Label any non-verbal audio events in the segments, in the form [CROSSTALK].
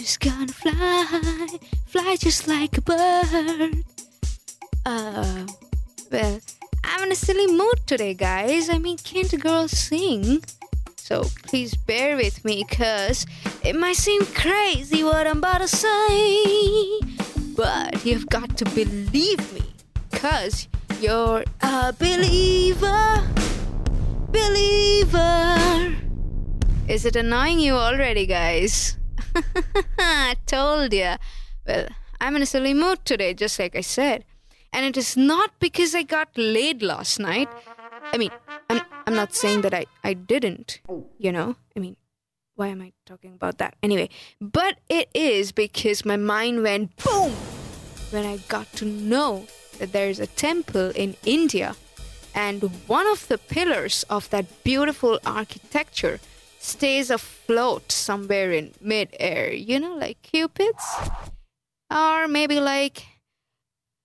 just gonna fly, fly just like a bird. Uh, well, I'm in a silly mood today, guys. I mean, can't a girl sing? So please bear with me, cause it might seem crazy what I'm about to say. But you've got to believe me, cause you're a believer. Believer. Is it annoying you already, guys? [LAUGHS] I told ya. Well, I'm in a silly mood today, just like I said. And it is not because I got laid last night. I mean, I'm, I'm not saying that I, I didn't, you know? I mean, why am I talking about that? Anyway, but it is because my mind went boom when I got to know that there is a temple in India and one of the pillars of that beautiful architecture stays afloat somewhere in mid-air, you know, like Cupid's? Or maybe like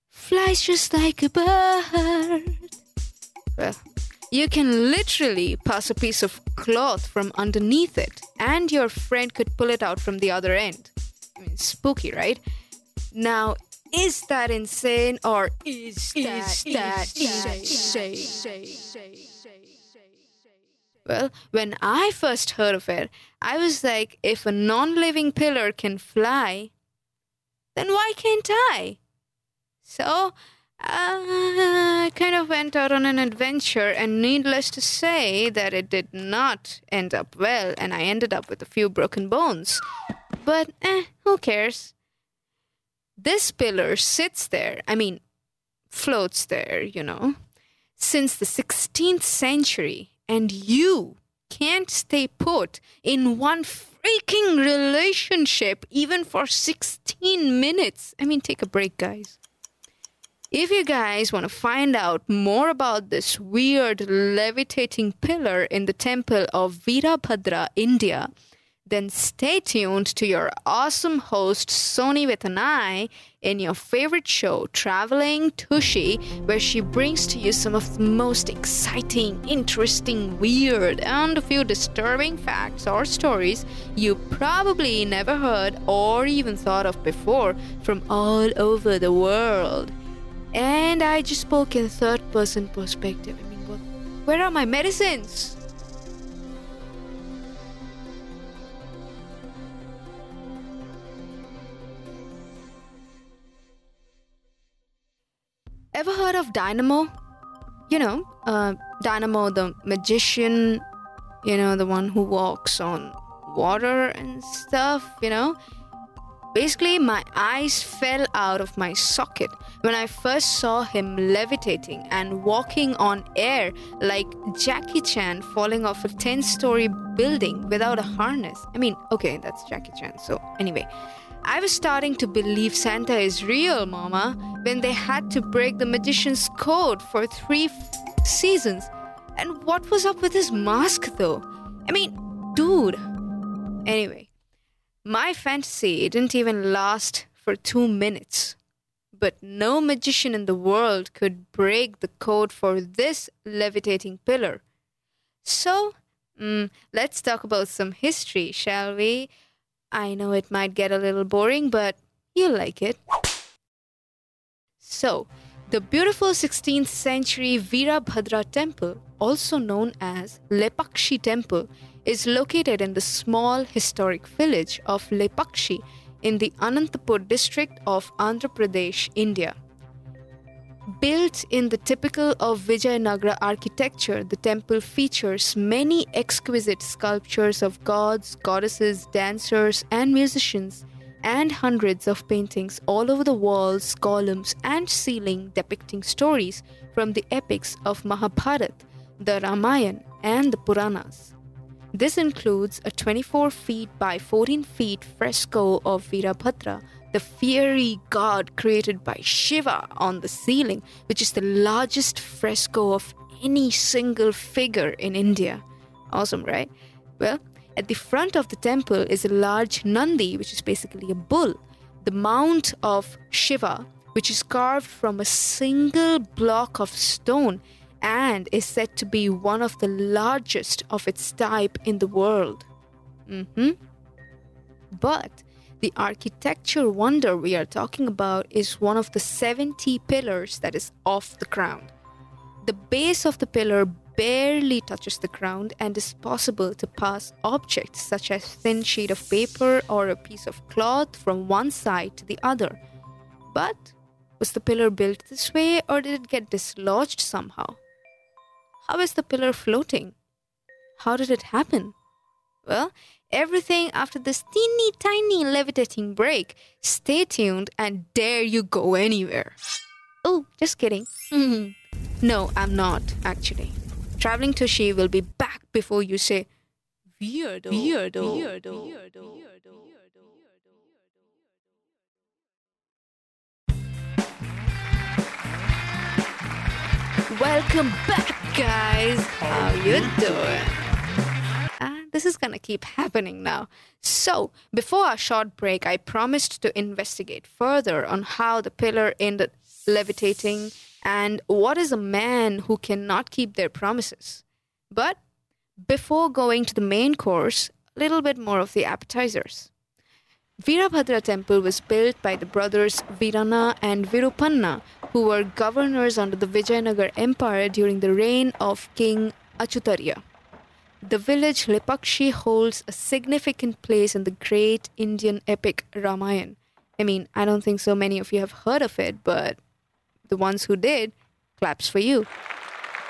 flies just like a bird. Well, you can literally pass a piece of cloth from underneath it, and your friend could pull it out from the other end. I mean, spooky, right? Now, is that insane or is that, that insane? Well, when I first heard of it, I was like, if a non living pillar can fly, then why can't I? So, I kind of went out on an adventure, and needless to say, that it did not end up well, and I ended up with a few broken bones. But, eh, who cares? This pillar sits there, I mean, floats there, you know, since the 16th century, and you can't stay put in one freaking relationship even for 16 minutes. I mean, take a break, guys. If you guys want to find out more about this weird levitating pillar in the temple of Veerabhadra, India, then stay tuned to your awesome host Sony with an I in your favorite show, Traveling Tushy, where she brings to you some of the most exciting, interesting, weird, and a few disturbing facts or stories you probably never heard or even thought of before from all over the world. And I just spoke in third person perspective. I mean, what, where are my medicines? Ever heard of Dynamo? You know, uh, Dynamo the magician, you know, the one who walks on water and stuff, you know? Basically, my eyes fell out of my socket when I first saw him levitating and walking on air like Jackie Chan falling off a 10 story building without a harness. I mean, okay, that's Jackie Chan. So, anyway, I was starting to believe Santa is real, Mama, when they had to break the magician's code for three f- seasons. And what was up with his mask, though? I mean, dude. Anyway, my fantasy didn't even last for two minutes. But no magician in the world could break the code for this levitating pillar. So, mm, let's talk about some history, shall we? I know it might get a little boring, but you'll like it. So, the beautiful 16th century Veerabhadra temple, also known as Lepakshi temple, is located in the small historic village of Lepakshi in the Anantapur district of Andhra Pradesh, India. Built in the typical of Vijayanagara architecture, the temple features many exquisite sculptures of gods, goddesses, dancers, and musicians, and hundreds of paintings all over the walls, columns, and ceiling depicting stories from the epics of Mahabharat, the Ramayana, and the Puranas. This includes a 24 feet by 14 feet fresco of Veerabhadra, the fiery god created by Shiva on the ceiling, which is the largest fresco of any single figure in India. Awesome, right? Well, at the front of the temple is a large Nandi, which is basically a bull, the mount of Shiva, which is carved from a single block of stone and is said to be one of the largest of its type in the world. Mm-hmm. But the architecture wonder we are talking about is one of the 70 pillars that is off the ground. The base of the pillar barely touches the ground and is possible to pass objects such as thin sheet of paper or a piece of cloth from one side to the other. But was the pillar built this way or did it get dislodged somehow? How is the pillar floating? How did it happen? Well, everything after this teeny tiny levitating break. Stay tuned and dare you go anywhere. Oh, just kidding. Mm-hmm. no, I'm not, actually. Traveling Tushy will be back before you say, weirdo, weirdo, weirdo, weirdo. Welcome back, guys. How you doing? This is gonna keep happening now. So, before our short break, I promised to investigate further on how the pillar ended levitating and what is a man who cannot keep their promises. But before going to the main course, a little bit more of the appetizers. Virabhadra temple was built by the brothers Virana and Virupanna, who were governors under the Vijayanagar Empire during the reign of King Achyutarya. The village Lepakshi holds a significant place in the great Indian epic Ramayana. I mean, I don't think so many of you have heard of it, but the ones who did, claps for you.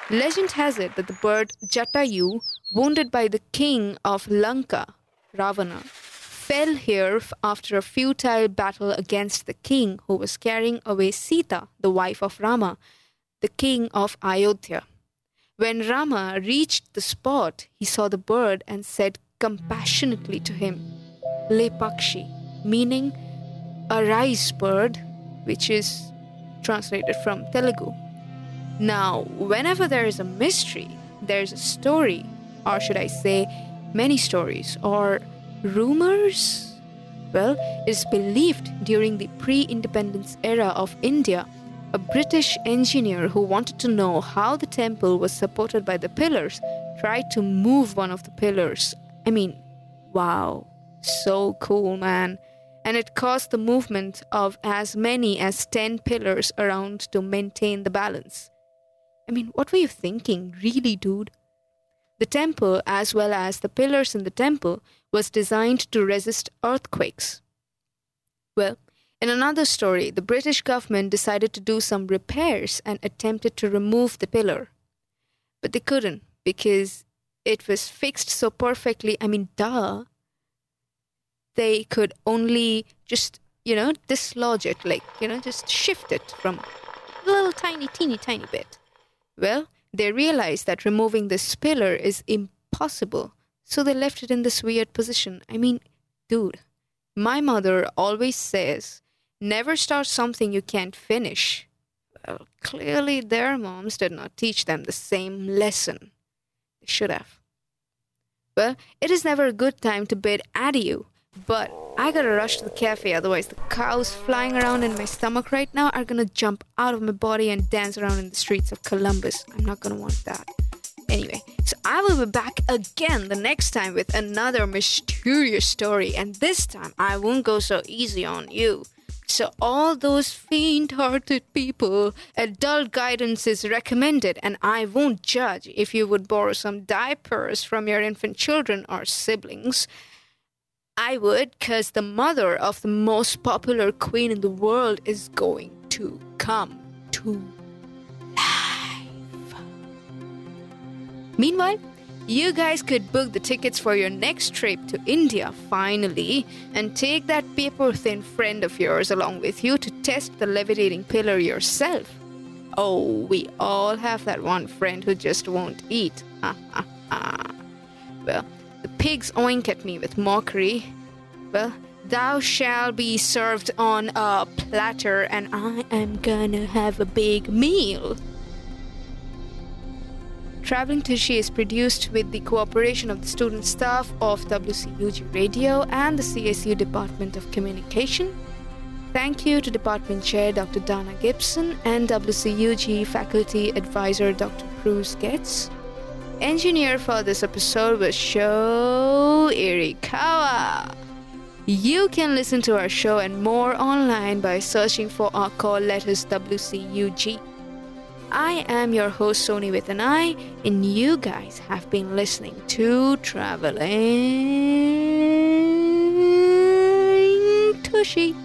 Legend has it that the bird Jatayu, wounded by the king of Lanka, Ravana, fell here after a futile battle against the king who was carrying away Sita, the wife of Rama, the king of Ayodhya. When Rama reached the spot, he saw the bird and said compassionately to him, Lepakshi, meaning arise, bird, which is translated from Telugu. Now, whenever there is a mystery, there's a story, or should I say, many stories, or rumors? Well, it is believed during the pre independence era of India, a British engineer who wanted to know how the temple was supported by the pillars tried to move one of the pillars. I mean, wow, so cool, man. And it caused the movement of as many as 10 pillars around to maintain the balance. I mean, what were you thinking, really, dude? The temple, as well as the pillars in the temple, was designed to resist earthquakes. Well, in another story, the British government decided to do some repairs and attempted to remove the pillar. But they couldn't because it was fixed so perfectly. I mean, duh. They could only just, you know, dislodge it, like, you know, just shift it from a little tiny, teeny, tiny bit. Well, they realized that removing this pillar is impossible, so they left it in this weird position. I mean, dude, my mother always says, never start something you can't finish. Well, clearly their moms did not teach them the same lesson. They should have. Well, it is never a good time to bid adieu, but I gotta rush to the cafe, otherwise, the cows flying around in my stomach right now are gonna jump out of my body and dance around in the streets of Columbus. I'm not gonna want that. Anyway, so I will be back again the next time with another mysterious story, and this time I won't go so easy on you. So, all those faint hearted people, adult guidance is recommended, and I won't judge if you would borrow some diapers from your infant children or siblings. I would, because the mother of the most popular queen in the world is going to come to life. Meanwhile, you guys could book the tickets for your next trip to India finally and take that paper thin friend of yours along with you to test the levitating pillar yourself. Oh, we all have that one friend who just won't eat. [LAUGHS] well, the pigs oink at me with mockery. Well, thou shalt be served on a platter, and I am gonna have a big meal. Traveling Tushy is produced with the cooperation of the student staff of WCUG Radio and the CSU Department of Communication. Thank you to Department Chair Dr. Dana Gibson and WCUG Faculty Advisor Dr. Bruce Getz. Engineer for this episode was Sho Irikawa. You can listen to our show and more online by searching for our call letters WCUG. I am your host Sony with an I, and you guys have been listening to Traveling Tushy.